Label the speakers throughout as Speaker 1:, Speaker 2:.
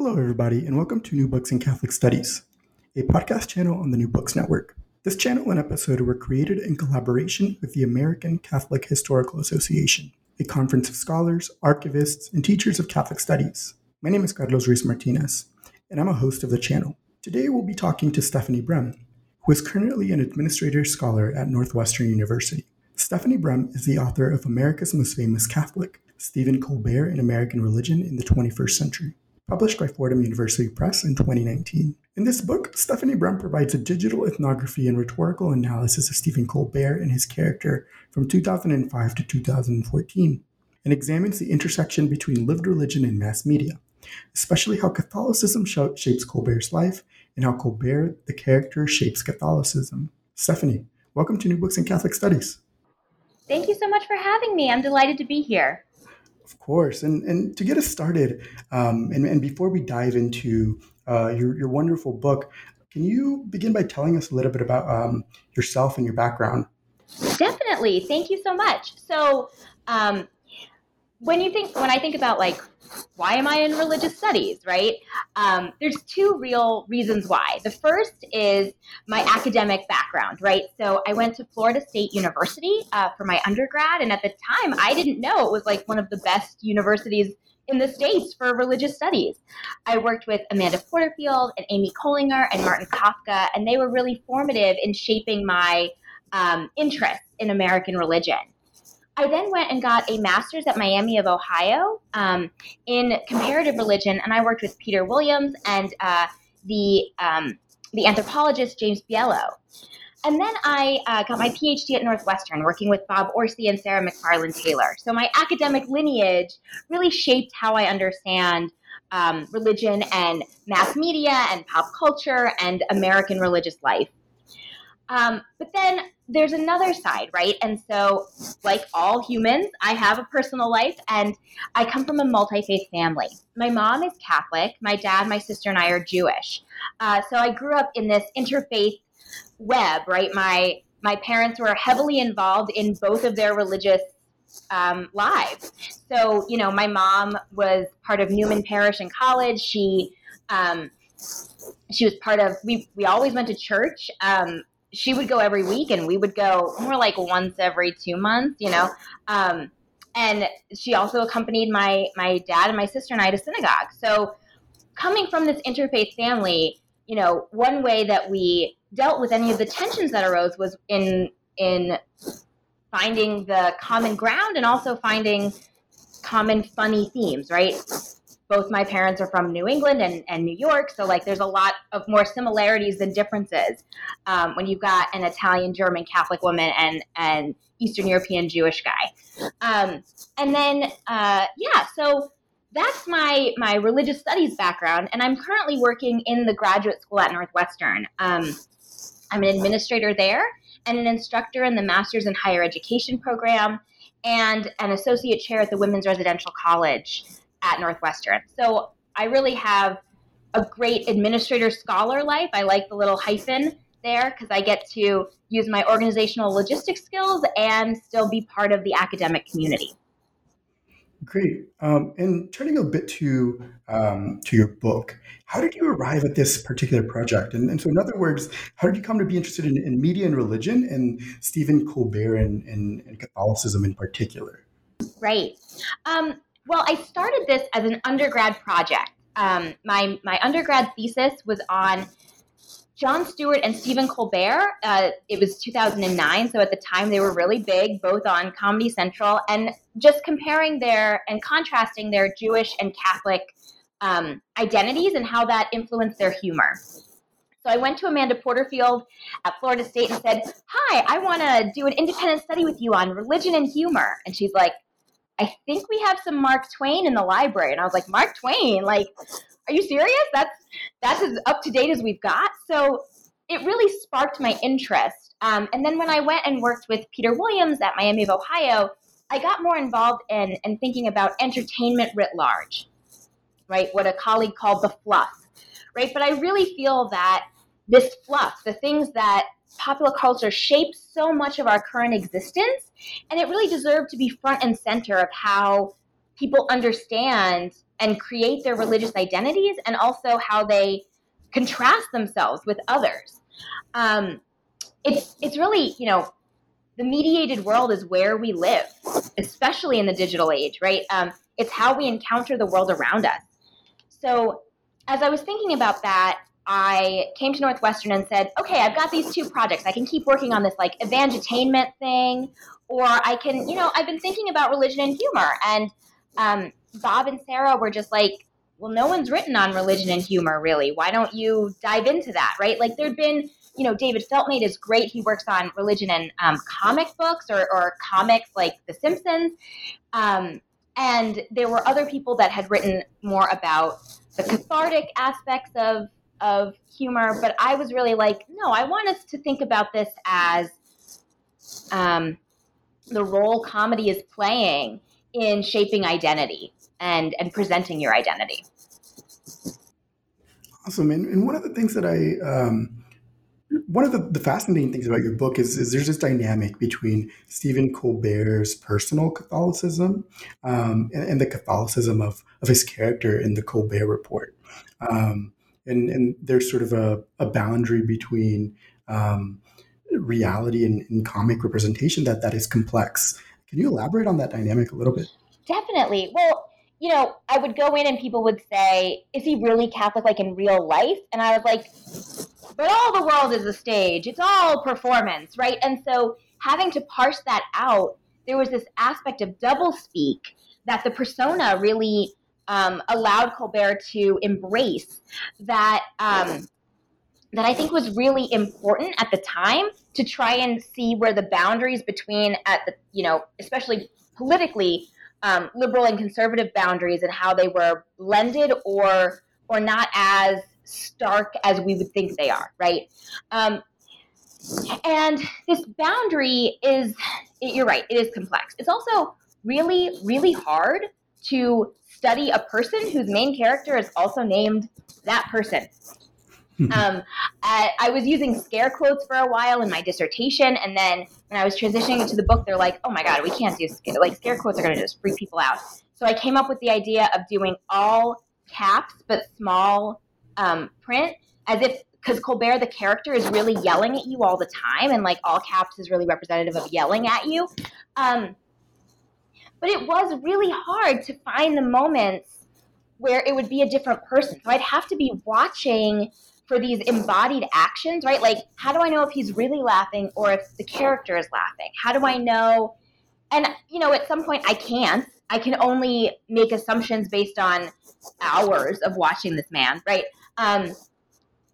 Speaker 1: Hello, everybody, and welcome to New Books in Catholic Studies, a podcast channel on the New Books Network. This channel and episode were created in collaboration with the American Catholic Historical Association, a conference of scholars, archivists, and teachers of Catholic studies. My name is Carlos Ruiz Martinez, and I'm a host of the channel. Today, we'll be talking to Stephanie Brehm, who is currently an administrator scholar at Northwestern University. Stephanie Brehm is the author of America's Most Famous Catholic, Stephen Colbert and American Religion in the 21st Century published by Fordham University Press in 2019. In this book, Stephanie Brehm provides a digital ethnography and rhetorical analysis of Stephen Colbert and his character from 2005 to 2014, and examines the intersection between lived religion and mass media, especially how Catholicism shapes Colbert's life and how Colbert, the character, shapes Catholicism. Stephanie, welcome to New Books in Catholic Studies.
Speaker 2: Thank you so much for having me. I'm delighted to be here.
Speaker 1: Of course. And, and to get us started, um, and, and before we dive into uh, your, your wonderful book, can you begin by telling us a little bit about um, yourself and your background?
Speaker 2: Definitely. Thank you so much. So, um, when you think when I think about like why am I in religious studies, right? Um, there's two real reasons why. The first is my academic background, right? So I went to Florida State University uh, for my undergrad, and at the time, I didn't know it was like one of the best universities in the States for religious studies. I worked with Amanda Porterfield and Amy Koehlinger and Martin Kavka, and they were really formative in shaping my um, interest in American religion. I then went and got a master's at Miami of Ohio um, in comparative religion, and I worked with Peter Williams and uh, the um, the anthropologist James Bielo. And then I uh, got my PhD at Northwestern, working with Bob Orsi and Sarah McFarland Taylor. So my academic lineage really shaped how I understand um, religion and mass media and pop culture and American religious life. Um, but then there's another side, right? And so, like all humans, I have a personal life and I come from a multi faith family. My mom is Catholic, my dad, my sister, and I are Jewish. Uh, so I grew up in this interfaith web, right? My my parents were heavily involved in both of their religious um, lives. So, you know, my mom was part of Newman Parish in college. She um, she was part of we we always went to church um, she would go every week and we would go more like once every two months, you know. Um, and she also accompanied my my dad and my sister and I to synagogue. So coming from this interfaith family, you know, one way that we dealt with any of the tensions that arose was in in finding the common ground and also finding common funny themes, right? Both my parents are from New England and, and New York, so like there's a lot of more similarities than differences um, when you've got an Italian, German, Catholic woman and an Eastern European Jewish guy. Um, and then uh, yeah, so that's my my religious studies background, and I'm currently working in the graduate school at Northwestern. Um, I'm an administrator there and an instructor in the Masters in Higher Education program and an associate chair at the Women's Residential College at Northwestern. So I really have a great administrator scholar life. I like the little hyphen there because I get to use my organizational logistics skills and still be part of the academic community.
Speaker 1: Great. Um, and turning a bit to um, to your book, how did you arrive at this particular project? And, and so, in other words, how did you come to be interested in, in media and religion, and Stephen Colbert and, and, and Catholicism in particular?
Speaker 2: Right. Um, well, I started this as an undergrad project. um, my my undergrad thesis was on Jon Stewart and Stephen Colbert. Uh, it was 2009, so at the time they were really big, both on Comedy Central, and just comparing their and contrasting their Jewish and Catholic um, identities and how that influenced their humor. So I went to Amanda Porterfield at Florida State and said, Hi, I want to do an independent study with you on religion and humor. And she's like, I think we have some Mark Twain in the library. And I was like, Mark Twain? Like, are you serious? That's that's as up to date as we've got. So it really sparked my interest. Um, and then when I went and worked with Peter Williams at Miami of Ohio, I got more involved in, in thinking about entertainment writ large, right? What a colleague called the fluff, right? But I really feel that this fluff, the things that popular culture shapes so much of our current existence, and it really deserved to be front and center of how people understand and create their religious identities and also how they contrast themselves with others. Um, it's, it's really, you know, the mediated world is where we live, especially in the digital age, right? Um, it's how we encounter the world around us. So, as I was thinking about that, I came to Northwestern and said, okay, I've got these two projects. I can keep working on this like evangelitainment thing, or I can, you know, I've been thinking about religion and humor. And um, Bob and Sarah were just like, well, no one's written on religion and humor, really. Why don't you dive into that, right? Like, there'd been, you know, David Feltmate is great. He works on religion and um, comic books or, or, comics like The Simpsons. Um, and there were other people that had written more about the cathartic aspects of, of humor. But I was really like, no, I want us to think about this as um, the role comedy is playing in shaping identity and and presenting your identity.
Speaker 1: Awesome. And, and one of the things that I um, one of the, the, fascinating things about your book is, is there's this dynamic between Stephen Colbert's personal Catholicism um, and, and, the Catholicism of, of his character in the Colbert Report. Um, and, and there's sort of a, a boundary between um, reality and, and, comic representation that, that is complex. Can you elaborate on that dynamic a little bit?
Speaker 2: Definitely. Well, you know, I would go in and people would say, Is he really Catholic like in real life? And I was like, But all the world is a stage, it's all performance, right? And so having to parse that out, there was this aspect of doublespeak that the persona really um, allowed Colbert to embrace that. Um, that I think was really important at the time to try and see where the boundaries between at the you know especially politically um, liberal and conservative boundaries and how they were blended or or not as stark as we would think they are, right? Um, and this boundary is, you're right, it is complex. It's also really, really hard to study a person whose main character is also named that person. Hmm. um, I, I, was using scare quotes for a while in my dissertation, and then when I was transitioning to the book, they're like, "Oh my god, we can't do scare, like scare quotes are going to just freak people out." So I came up with the idea of doing all caps but small um, print, as if because Colbert, the character, is really yelling at you all the time, and like all caps is really representative of yelling at you. Um, but it was really hard to find the moments where it would be a different person. So I'd have to be watching for these embodied actions, right? Like, how do I know if he's really laughing or if the character is laughing? How do I know? And, you know, at some point I can't. I can only make assumptions based on hours of watching this man, right? Um,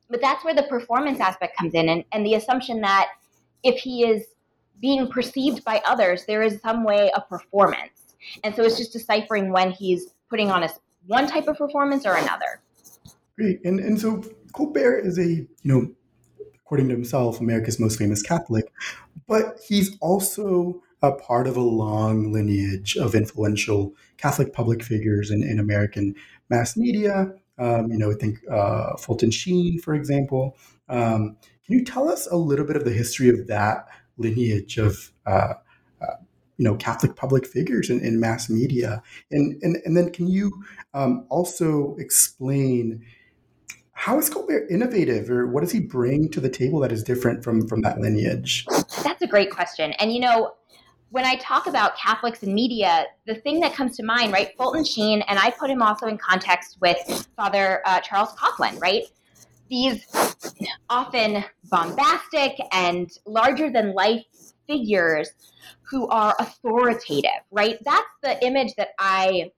Speaker 2: but that's where the performance aspect comes in and, and the assumption that if he is being perceived by others, there is some way of performance. And so it's just deciphering when he's putting on a one type of performance or another.
Speaker 1: Great. And and so Colbert is a, you know, according to himself, America's most famous Catholic, but he's also a part of a long lineage of influential Catholic public figures in, in American mass media. Um, you know, I think uh, Fulton Sheen, for example. Um, can you tell us a little bit of the history of that lineage of, uh, uh, you know, Catholic public figures in, in, mass media? And, and, and then can you um, also explain how is Colbert innovative, or what does he bring to the table that is different from from that lineage?
Speaker 2: That's a great question, and you know, when I talk about Catholics in media, the thing that comes to mind, right? Fulton Sheen, and I put him also in context with Father uh, Charles Coughlin, right? These often bombastic and larger than life figures who are authoritative, right? That's the image that I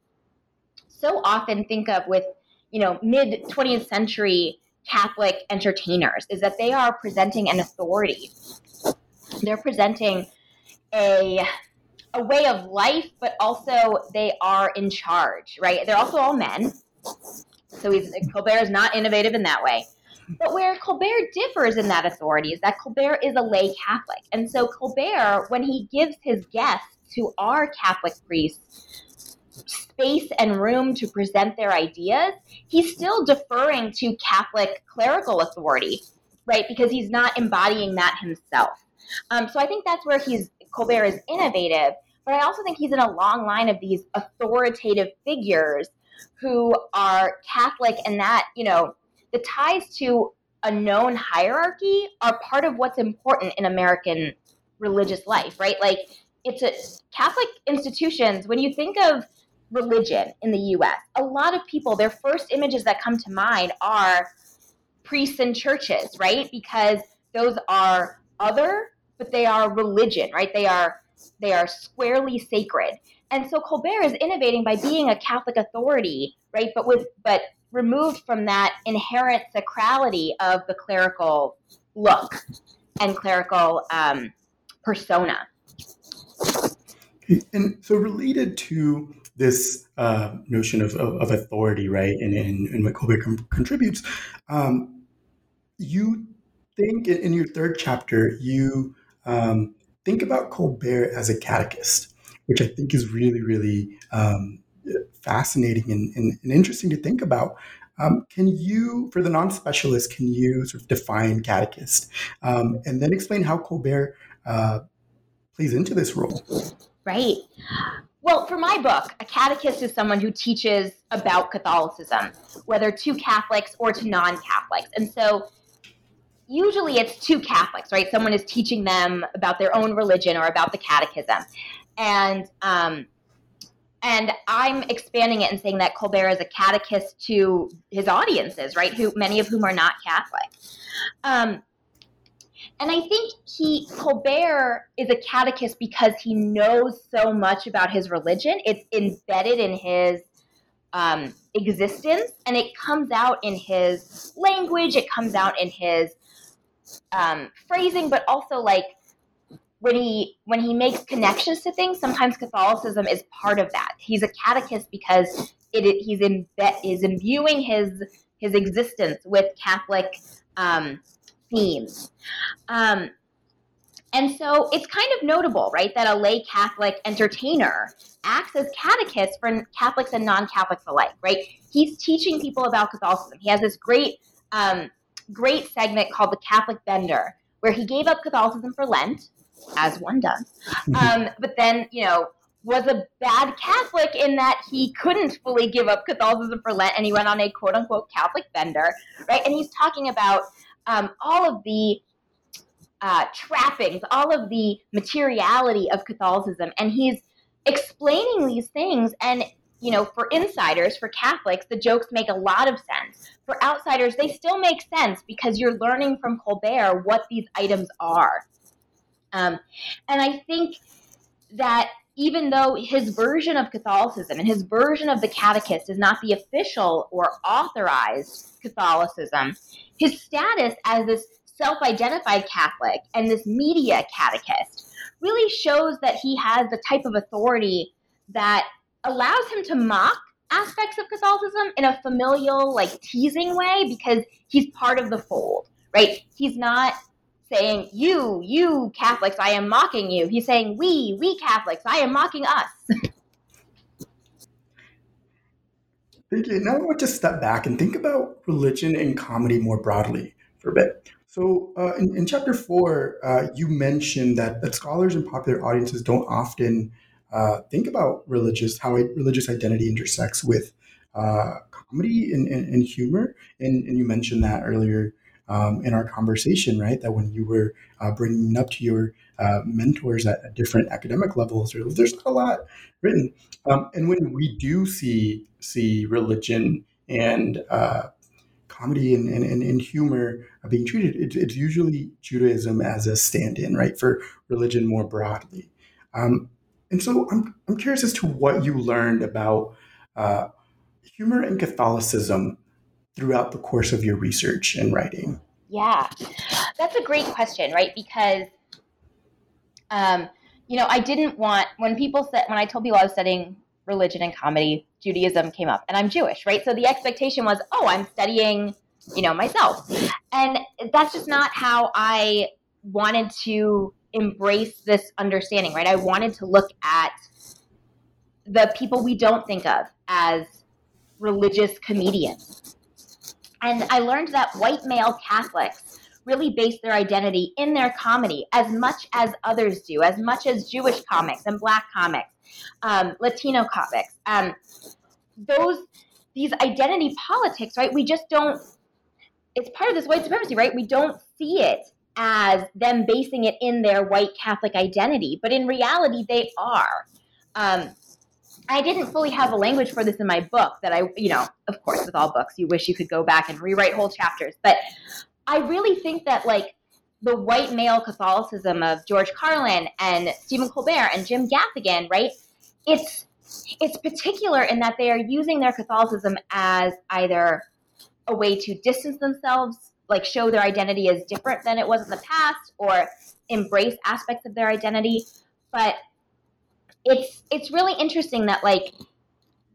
Speaker 2: so often think of with, you know, mid 20th century Catholic entertainers is that they are presenting an authority. They're presenting a a way of life, but also they are in charge, right? They're also all men. So he's, Colbert is not innovative in that way. But where Colbert differs in that authority is that Colbert is a lay Catholic. And so Colbert, when he gives his guests who are Catholic priests space and room to present their ideas, he's still deferring to Catholic clerical authority, right? Because he's not embodying that himself. Um, so I think that's where he's Colbert is innovative, but I also think he's in a long line of these authoritative figures who are Catholic and that, you know, the ties to a known hierarchy are part of what's important in American religious life, right? Like it's a Catholic institutions, when you think of religion in the US, a lot of people, their first images that come to mind are priests and churches, right? Because those are other but they are religion, right? They are they are squarely sacred. And so Colbert is innovating by being a Catholic authority, right? But with but removed from that inherent sacrality of the clerical look and clerical um, persona.
Speaker 1: And so, related to this uh, notion of, of, of, authority, right, and, and, and what Colbert com- contributes, um, you think in your third chapter, you um, think about Colbert as a catechist, which I think is really, really um, fascinating and, and, and, interesting to think about. Um, can you, for the non specialist, can you sort of define catechist um, and then explain how Colbert uh, plays into this role?
Speaker 2: Right. Well, for my book, a catechist is someone who teaches about Catholicism, whether to Catholics or to non Catholics. And so usually it's to Catholics, right? Someone is teaching them about their own religion or about the catechism. And um, and I'm expanding it and saying that Colbert is a catechist to his audiences, right? Who many of whom are not Catholic. Um, and I think he Colbert is a catechist because he knows so much about his religion. It's embedded in his um, existence, and it comes out in his language. It comes out in his um, phrasing, but also like when he when he makes connections to things. Sometimes Catholicism is part of that. He's a catechist because it he's in is imbuing his his existence with Catholic um, themes. Um, and so it's kind of notable, right, that a lay Catholic entertainer acts as catechist for Catholics and non Catholics alike, right? He's teaching people about Catholicism. He has this great um, great segment called The Catholic Bender, where he gave up Catholicism for Lent, as one does, um, but then, you know, was a bad Catholic in that he couldn't fully give up Catholicism for Lent and he went on a quote unquote Catholic bender, right? And he's talking about um, all of the uh, trappings, all of the materiality of Catholicism. And he's explaining these things. And you know, for insiders, for Catholics, the jokes make a lot of sense. For outsiders, they still make sense because you're learning from Colbert what these items are. Um, and I think that even though his version of Catholicism and his version of the Catechist is not the official or authorized Catholicism, his status as this self identified Catholic and this media catechist really shows that he has the type of authority that allows him to mock aspects of Catholicism in a familial, like teasing way because he's part of the fold, right? He's not saying, You, you Catholics, I am mocking you. He's saying, We, we Catholics, I am mocking us.
Speaker 1: Thank you. Now I want to step back and think about religion and comedy more broadly for a bit. So, uh, in, in, chapter four, uh, you mentioned that, that scholars and popular audiences don't often uh, think about religious how religious identity intersects with uh, comedy and, and, and, humor. And you mentioned that earlier um, in our conversation, right? That when you were uh, bringing up to your uh, mentors at, different academic levels, there's a lot written. Um, and when we do see see religion and uh, comedy and, and, and, humor being treated, it, it's usually Judaism as a stand-in, right, for religion more broadly. Um, and so I'm, I'm curious as to what you learned about uh, humor and Catholicism throughout the course of your research and writing.
Speaker 2: Yeah, that's a great question, right? Because, um, you know, I didn't want, when people said, when I told people I was studying religion and comedy, Judaism came up, and I'm Jewish, right? So the expectation was, oh, I'm studying, you know, myself. And that's just not how I wanted to embrace this understanding, right? I wanted to look at the people we don't think of as religious comedians. And I learned that white male Catholics really base their identity in their comedy as much as others do, as much as Jewish comics and black comics, um, Latino comics. Um, those these identity politics, right? We just don't. It's part of this white supremacy, right? We don't see it as them basing it in their white Catholic identity, but in reality, they are. Um, I didn't fully have a language for this in my book that I, you know, of course, with all books, you wish you could go back and rewrite whole chapters. But I really think that, like, the white male Catholicism of George Carlin and Stephen Colbert and Jim Gaffigan, right? It's it's particular in that they are using their Catholicism as either a way to distance themselves like show their identity as different than it was in the past or embrace aspects of their identity but it's it's really interesting that like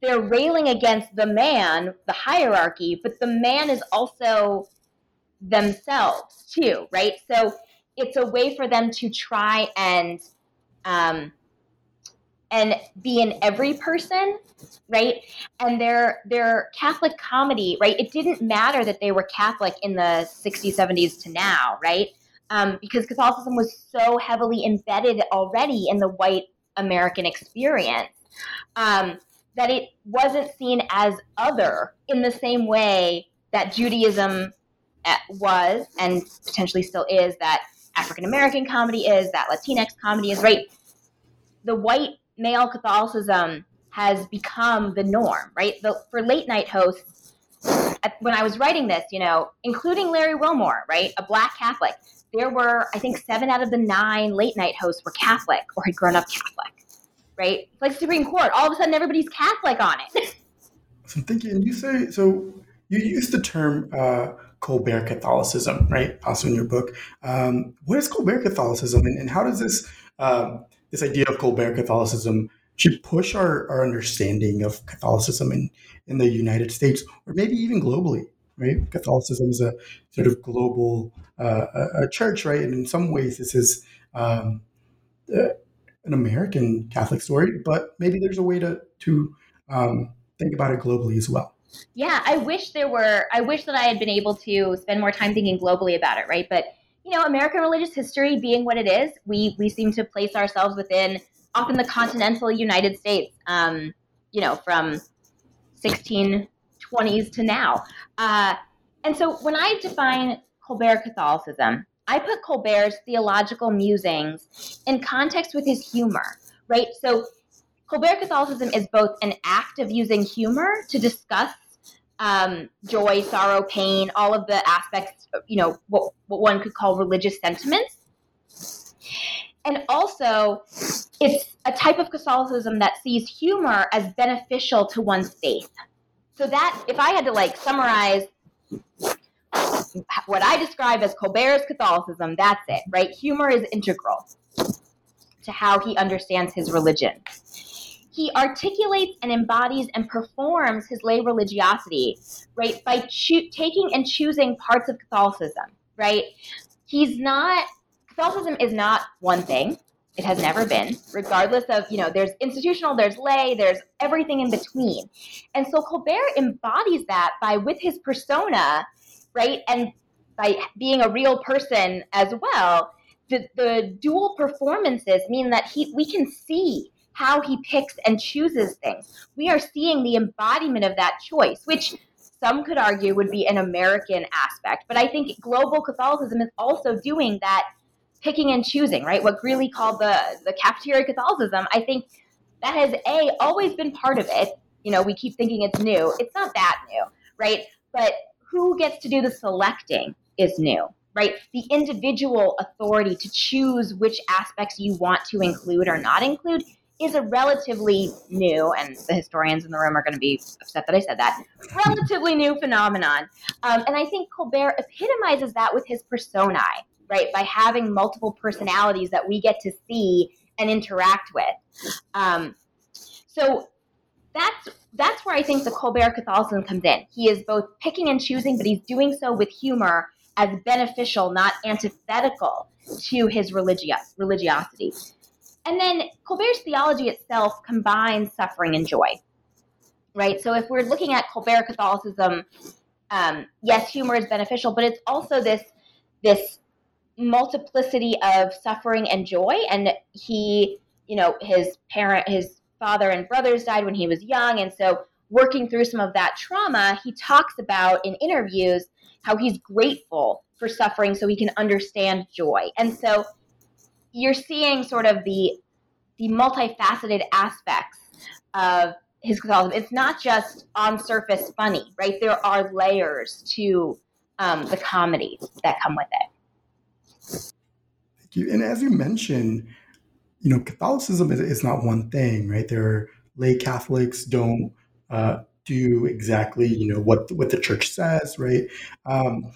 Speaker 2: they're railing against the man the hierarchy but the man is also themselves too right? So it's a way for them to try and um, and be in every person right? And their their catholic comedy right it didn't matter that they were catholic in the 60s 70s to now right? Um, because catholicism was so heavily embedded already in the white american experience um, that it wasn't seen as other in the same way that judaism uh, was and potentially still is that african american comedy is that latinx comedy is right the white male Catholicism has become the norm, right? The, for late night hosts, when I was writing this, you know, including Larry Wilmore, right, a black Catholic, there were, I think, seven out of the nine late night hosts were Catholic or had grown up Catholic, right? Like Supreme Court. All of a sudden, everybody's Catholic on it.
Speaker 1: so I'm thinking, you say, so you use the term uh, Colbert Catholicism, right? Also in your book. Um, what is Colbert Catholicism and, and how does this um, this idea of Colbert Catholicism should push our, our understanding of Catholicism in, in the United States or maybe even globally, right? Catholicism is a sort of global uh, a, a church, right? And in some ways, this is um, uh, an American Catholic story, but maybe there's a way to, to um, think about it globally as well.
Speaker 2: Yeah, I wish there were, I wish that I had been able to spend more time thinking globally about it, right? But you know, American religious history being what it is, we we seem to place ourselves within often the continental United States. Um, you know, from 1620s to now. Uh, and so when I define Colbert Catholicism, I put Colbert's theological musings in context with his humor, right? So Colbert Catholicism is both an act of using humor to discuss um, joy, sorrow, pain, all of the aspects, you know, what, what one could call religious sentiments. And also, it's a type of Catholicism that sees humor as beneficial to one's faith. So that, if I had to like summarize what I describe as Colbert's Catholicism, that's it, right? Humor is integral to how he understands his religion he articulates and embodies and performs his lay religiosity, right, by cho- taking and choosing parts of Catholicism, right? He's not, Catholicism is not one thing. It has never been, regardless of, you know, there's institutional, there's lay, there's everything in between. And so Colbert embodies that by, with his persona, right, and by being a real person as well, the, the dual performances mean that he, we can see how he picks and chooses things. We are seeing the embodiment of that choice, which some could argue would be an American aspect. But I think global Catholicism is also doing that picking and choosing, right? What Greeley called the, the cafeteria Catholicism. I think that has A, always been part of it. You know, we keep thinking it's new. It's not that new, right? But who gets to do the selecting is new, right? The individual authority to choose which aspects you want to include or not include is a relatively new, and the historians in the room are going to be upset that I said that, relatively new phenomenon. Um, and I think Colbert epitomizes that with his personae, right? By having multiple personalities that we get to see and interact with. Um, so that's that's where I think the Colbert Catholicism comes in. He is both picking and choosing, but he's doing so with humor as beneficial, not antithetical to his religious religiosity. And then Colbert's theology itself combines suffering and joy, right? So if we're looking at Colbert Catholicism, um, yes, humor is beneficial, but it's also this this multiplicity of suffering and joy. And he, you know, his parent, his father and brothers died when he was young, and so working through some of that trauma, he talks about in interviews how he's grateful for suffering so he can understand joy. And so you're seeing sort of the the multifaceted aspects of his Catholicism. It's not just on surface funny, right? There are layers to um, the comedy that come with it.
Speaker 1: Thank you. And as you mentioned, you know, Catholicism is, not one thing, right? There are lay Catholics don't uh, do exactly, you know, what what the church says, right? Um,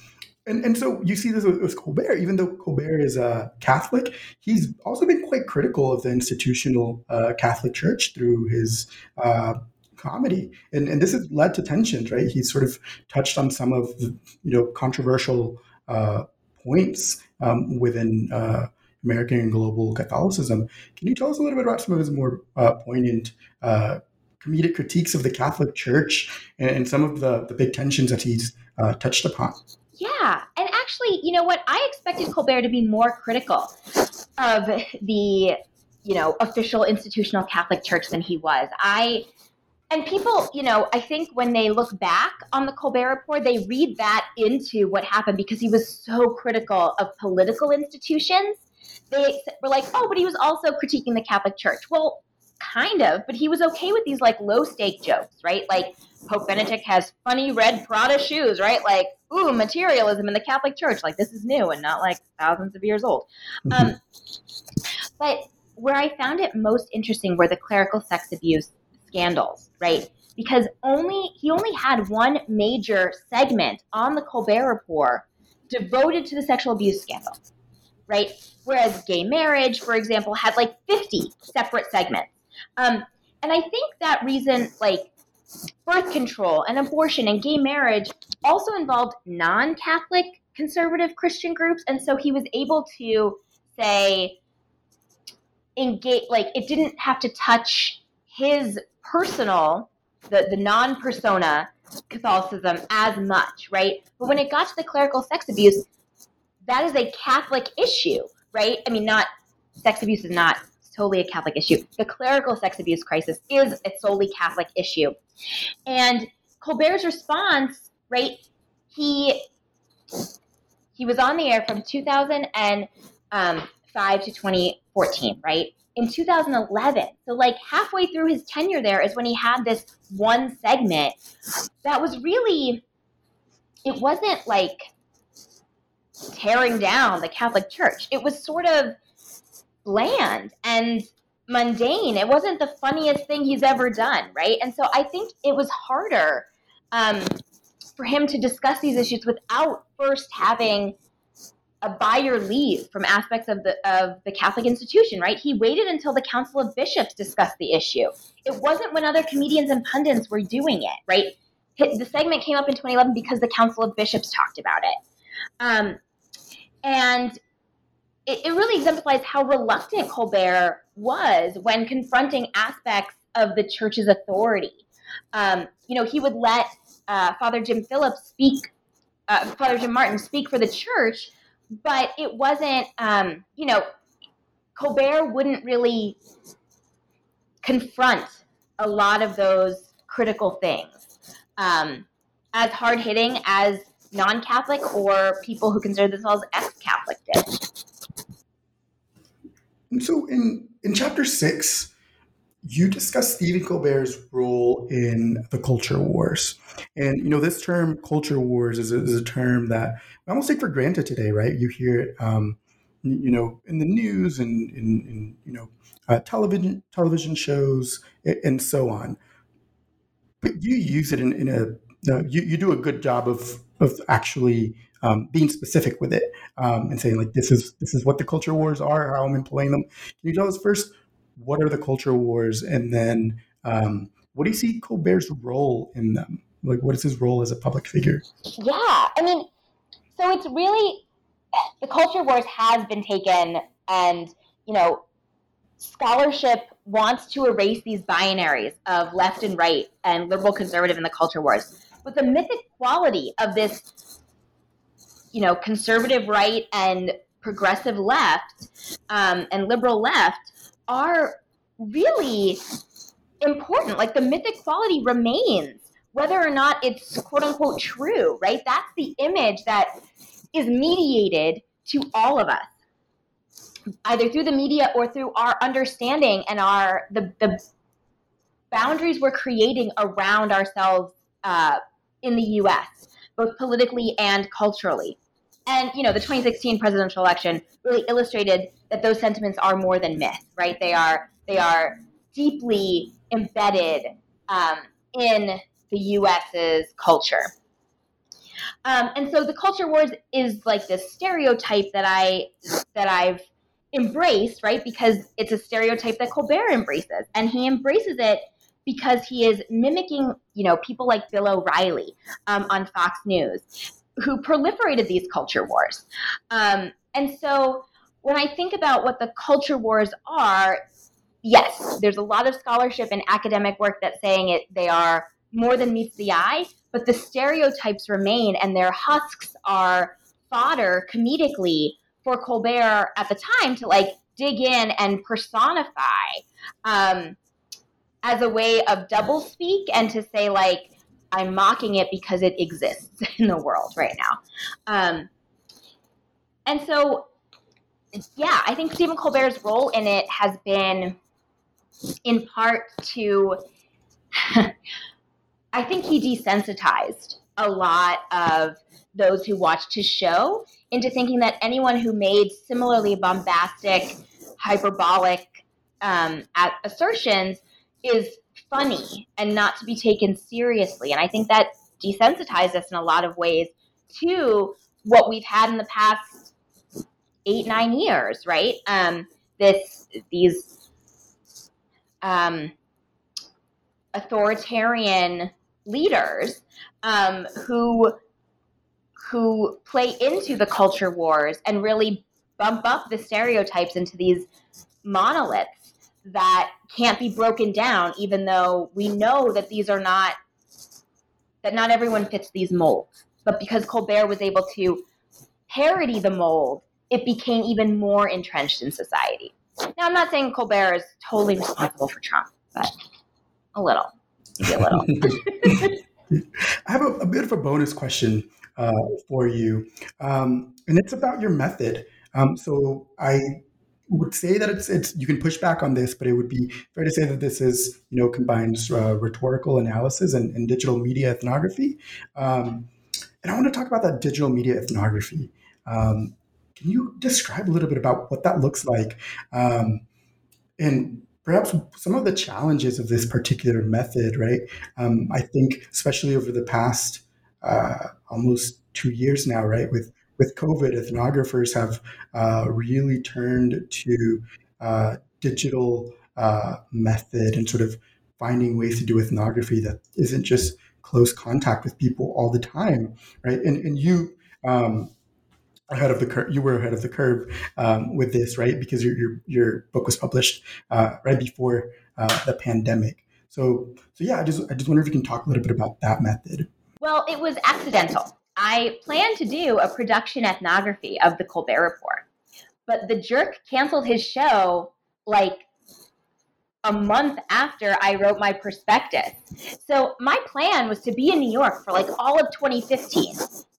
Speaker 1: and, and so you see this with, with, Colbert, even though Colbert is a Catholic, he's also been quite critical of the institutional uh, Catholic Church through his uh, comedy, and and this has led to tensions. Right, he's sort of touched on some of the you know controversial uh, points um, within uh, American and global Catholicism. Can you tell us a little bit about some of his more uh, poignant? Uh, comedic critiques of the Catholic Church and, and, some of the, the big tensions that he's touched upon.
Speaker 2: Yeah. And actually, you know what? I expected Colbert to be more critical of the, you know, official institutional Catholic Church than he was. I and people, you know, I think when they look back on the Colbert Report, they read that into what happened because he was so critical of political institutions. They were like, oh, but he was also critiquing the Catholic Church. Well, kind of, but he was okay with these like low stake jokes, right? Like Pope Benedict has funny red Prada shoes, right? Like, ooh, materialism in the Catholic Church. Like, this is new and not like thousands of years old. Mm-hmm. Um, but where I found it most interesting were the clerical sex abuse scandals, right? Because only he only had one major segment on the Colbert Report devoted to the sexual abuse scandal, right? Whereas gay marriage, for example, had like 50 separate segments. Um, and I think that reason, like birth control and abortion and gay marriage, also involved non Catholic conservative Christian groups. And so he was able to say, engage, like it didn't have to touch his personal, the, the non persona Catholicism as much, right? But when it got to the clerical sex abuse, that is a Catholic issue, right? I mean, not sex abuse is not solely a Catholic issue. The clerical sex abuse crisis is a solely Catholic issue. And Colbert's response, right, he he was on the air from 2005 um, to 2014, right? In 2011, so like halfway through his tenure there is when he had this one segment that was really, it wasn't like tearing down the Catholic Church. It was sort of bland and mundane. It wasn't the funniest thing he's ever done, right? And so I think it was harder um, for him to discuss these issues without first having a by your leave from aspects of the of the Catholic institution, right? He waited until the Council of Bishops discussed the issue. It wasn't when other comedians and pundits were doing it, right? The segment came up in 2011 because the Council of Bishops talked about it. Um, and it, it really exemplifies how reluctant Colbert was when confronting aspects of the church's authority. Um, you know, he would let uh, Father Jim Phillips speak, uh, Father Jim Martin speak for the church, but it wasn't, um, you know, Colbert wouldn't really confront a lot of those critical things. Um, as hard hitting as non Catholic or people who consider themselves ex Catholic did.
Speaker 1: And so in, in chapter six, you discuss Stephen Colbert's role in the culture wars. And, you know, this term culture wars is a, is a term that we almost take for granted today, right? You hear it, um, you know, in the news and in, in you know, uh, television television shows and so on. But you use it in, in a uh, you, you do a good job of of actually um, being specific with it um, and saying like this is this is what the culture wars are, how I'm employing them. Can you tell us first what are the culture wars, and then um, what do you see Colbert's role in them? Like, what is his role as a public figure?
Speaker 2: Yeah, I mean, so it's really the culture wars has been taken, and you know, scholarship wants to erase these binaries of left and right and liberal conservative in the culture wars. But the mythic quality of this, you know, conservative right and progressive left um, and liberal left are really important. Like the mythic quality remains, whether or not it's quote unquote true, right? That's the image that is mediated to all of us either through the media or through our understanding and our the, the boundaries we're creating around ourselves uh, in the U.S., both politically and culturally. And you know, the 2016 presidential election really illustrated that those sentiments are more than myth, right? They are they are deeply embedded um, in the U.S.'s culture. Um, and so the culture wars is like this stereotype that I that I've embraced, right? Because it's a stereotype that Colbert embraces, and he embraces it because he is mimicking, you know, people like Bill O'Reilly um, on Fox News, who proliferated these culture wars. Um, and so when I think about what the culture wars are, yes, there's a lot of scholarship and academic work that's saying it they are more than meets the eye, but the stereotypes remain and their husks are fodder comedically for Colbert at the time to like dig in and personify um, as a way of doublespeak and to say like I'm mocking it because it exists in the world right now. Um, and so, yeah, I think Stephen Colbert's role in it has been in part to, I think he desensitized a lot of those who watched his show into thinking that anyone who made similarly bombastic, hyperbolic um, assertions is funny and not to be taken seriously. And I think that desensitized us in a lot of ways to what we've had in the past eight, nine years, right? Um, this, these um, authoritarian leaders um, who who play into the culture wars and really bump up the stereotypes into these monoliths that can't be broken down, even though we know that these are not, that not everyone fits these molds. But because Colbert was able to parody the mold, it became even more entrenched in society. Now, I'm not saying Colbert is totally responsible for Trump, but a little, a little.
Speaker 1: I have a, a, bit of a bonus question uh, for you, um, and it's about your method. Um, so I would say that it's it's you can push back on this, but it would be fair to say that this is you know combines uh, rhetorical analysis and, and, digital media ethnography. Um, and I want to talk about that digital media ethnography. Um, can you describe a little bit about what that looks like, um, and perhaps some of the challenges of this particular method? Right, um, I think especially over the past uh, almost two years now, right, with with COVID, ethnographers have uh, really turned to uh, digital uh, method and sort of finding ways to do ethnography that isn't just close contact with people all the time, right? And, and you um, ahead of the curve, you were ahead of the curve um, with this, right? Because your your, your book was published uh, right before uh, the pandemic. So so yeah, I just I just wonder if you can talk a little bit about that method.
Speaker 2: Well, it was accidental. I planned to do a production ethnography of the Colbert Report, but the jerk canceled his show like a month after I wrote my prospectus. So my plan was to be in New York for like all of 2015.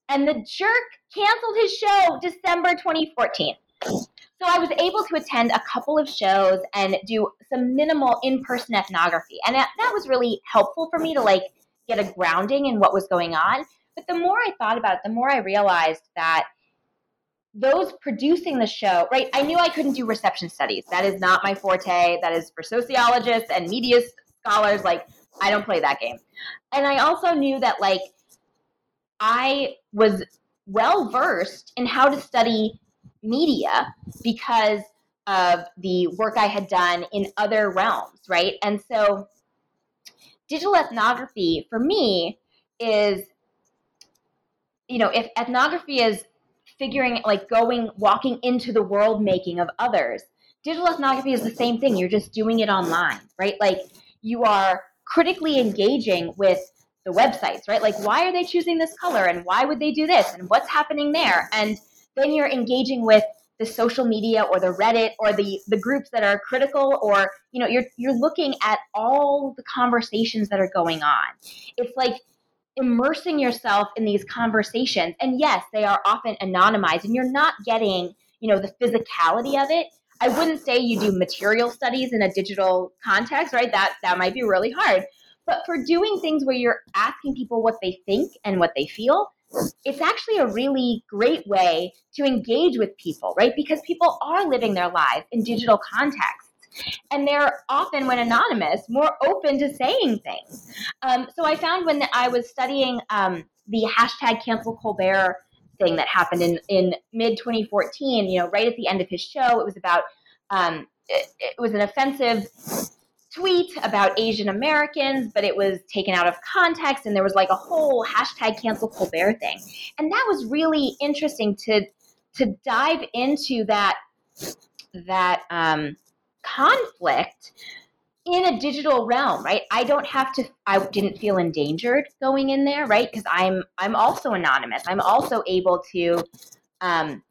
Speaker 2: And the jerk canceled his show December 2014. So I was able to attend a couple of shows and do some minimal in-person ethnography. And that, that was really helpful for me to like get a grounding in what was going on. But the more I thought about it, the more I realized that those producing the show, right? I knew I couldn't do reception studies. That is not my forte. That is for sociologists and media scholars. Like, I don't play that game. And I also knew that, like, I was well versed in how to study media because of the work I had done in other realms, right? And so, digital ethnography for me is, you know, if ethnography is figuring like going walking into the world making of others digital ethnography is the same thing you're just doing it online right like you are critically engaging with the websites right like why are they choosing this color and why would they do this and what's happening there and then you're engaging with the social media or the reddit or the the groups that are critical or you know you're you're looking at all the conversations that are going on it's like immersing yourself in these conversations. And yes, they are often anonymized and you're not getting, you know, the physicality of it. I wouldn't say you do material studies in a digital context, right? That that might be really hard. But for doing things where you're asking people what they think and what they feel, it's actually a really great way to engage with people, right? Because people are living their lives in digital context and they're often, when anonymous, more open to saying things. Um, so I found when I was studying um, the hashtag cancel Colbert thing that happened in, in mid 2014, you know, right at the end of his show, it was about, um, it, it was an offensive tweet about Asian Americans, but it was taken out of context, and there was like a whole hashtag cancel Colbert thing, and that was really interesting to to dive into that that um, conflict in a digital realm right? I don't have to i didn't feel endangered going in there right? Because i'm i'm also anonymous. I'm also able to um,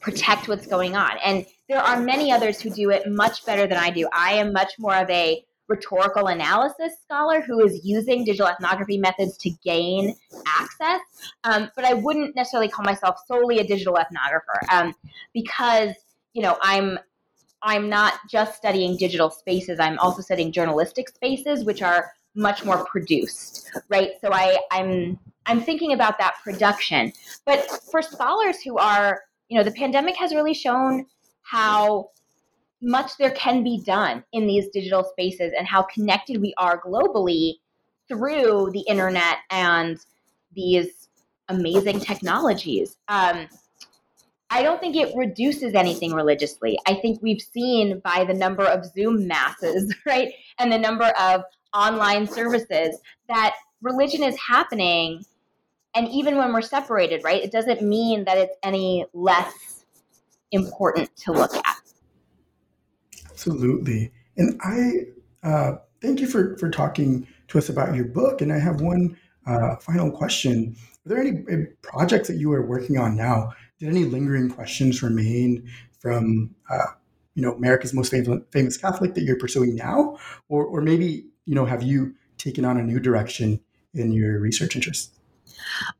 Speaker 2: protect what's going on. And there are many others who do it much better than i do i am much more of a rhetorical analysis scholar who is using digital ethnography methods to gain access um, but i wouldn't necessarily call myself solely a digital ethnographer um, because you know i'm I'm not just studying digital spaces, I'm also studying journalistic spaces, which are much more produced, right? So I, I'm I'm thinking about that production. But for scholars who are, you know, the pandemic has really shown how much there can be done in these digital spaces and how connected we are globally through the internet and these amazing technologies. Um, I don't think it reduces anything religiously. I think we've seen by the number of Zoom masses, right, and the number of online services that religion is happening. And even when we're separated, right, it doesn't mean that it's any less important to look at.
Speaker 1: Absolutely. And I uh, thank you for, for talking to us about your book. And I have one uh, final question. Are there any uh, projects that you are working on now did any lingering questions remain from uh, you know America's most famous, famous Catholic that you're pursuing now, or or maybe you know have you taken on a new direction in your research interests?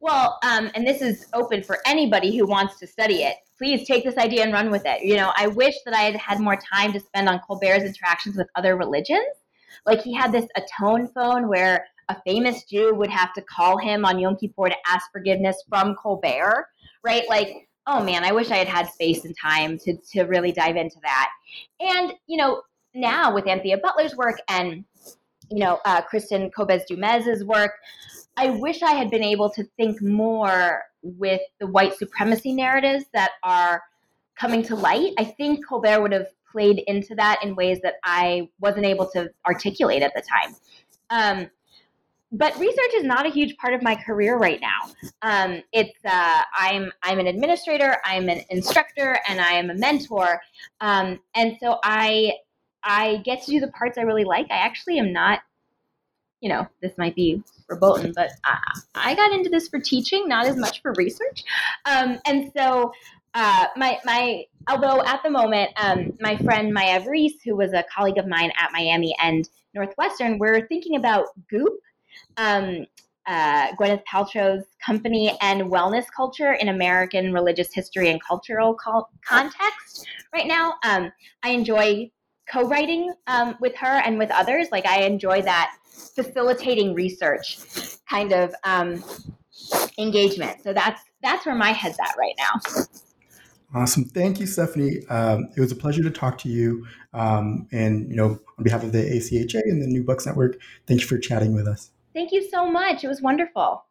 Speaker 2: Well, um, and this is open for anybody who wants to study it. Please take this idea and run with it. You know, I wish that I had had more time to spend on Colbert's interactions with other religions. Like he had this atone phone where a famous Jew would have to call him on Yom Kippur to ask forgiveness from Colbert, right? Like oh man, I wish I had had space and time to, to really dive into that. And, you know, now with Anthea Butler's work and, you know, uh, Kristin Kobes Du Mez's work, I wish I had been able to think more with the white supremacy narratives that are coming to light. I think Colbert would have played into that in ways that I wasn't able to articulate at the time. Um, but research is not a huge part of my career right now. Um, it's uh, I'm I'm an administrator, I'm an instructor, and I am a mentor, um, and so I I get to do the parts I really like. I actually am not, you know, this might be verboten, but I, I got into this for teaching, not as much for research, um, and so uh, my my although at the moment, um, my friend Maya Reese, who was a colleague of mine at Miami and Northwestern, we're thinking about Goop, um, uh, Gwyneth Paltrow's company, and wellness culture in American religious history and cultural context. Right now, um, I enjoy co-writing um, with her and with others. Like I enjoy that facilitating research kind of um, engagement. So that's that's where my head's at right now.
Speaker 1: Awesome. Thank you, Stephanie. Um, it was a pleasure to talk to you. Um, and, you know, on behalf of the ACHA and the New Books Network, thank you for chatting with us.
Speaker 2: Thank you so much. It was wonderful.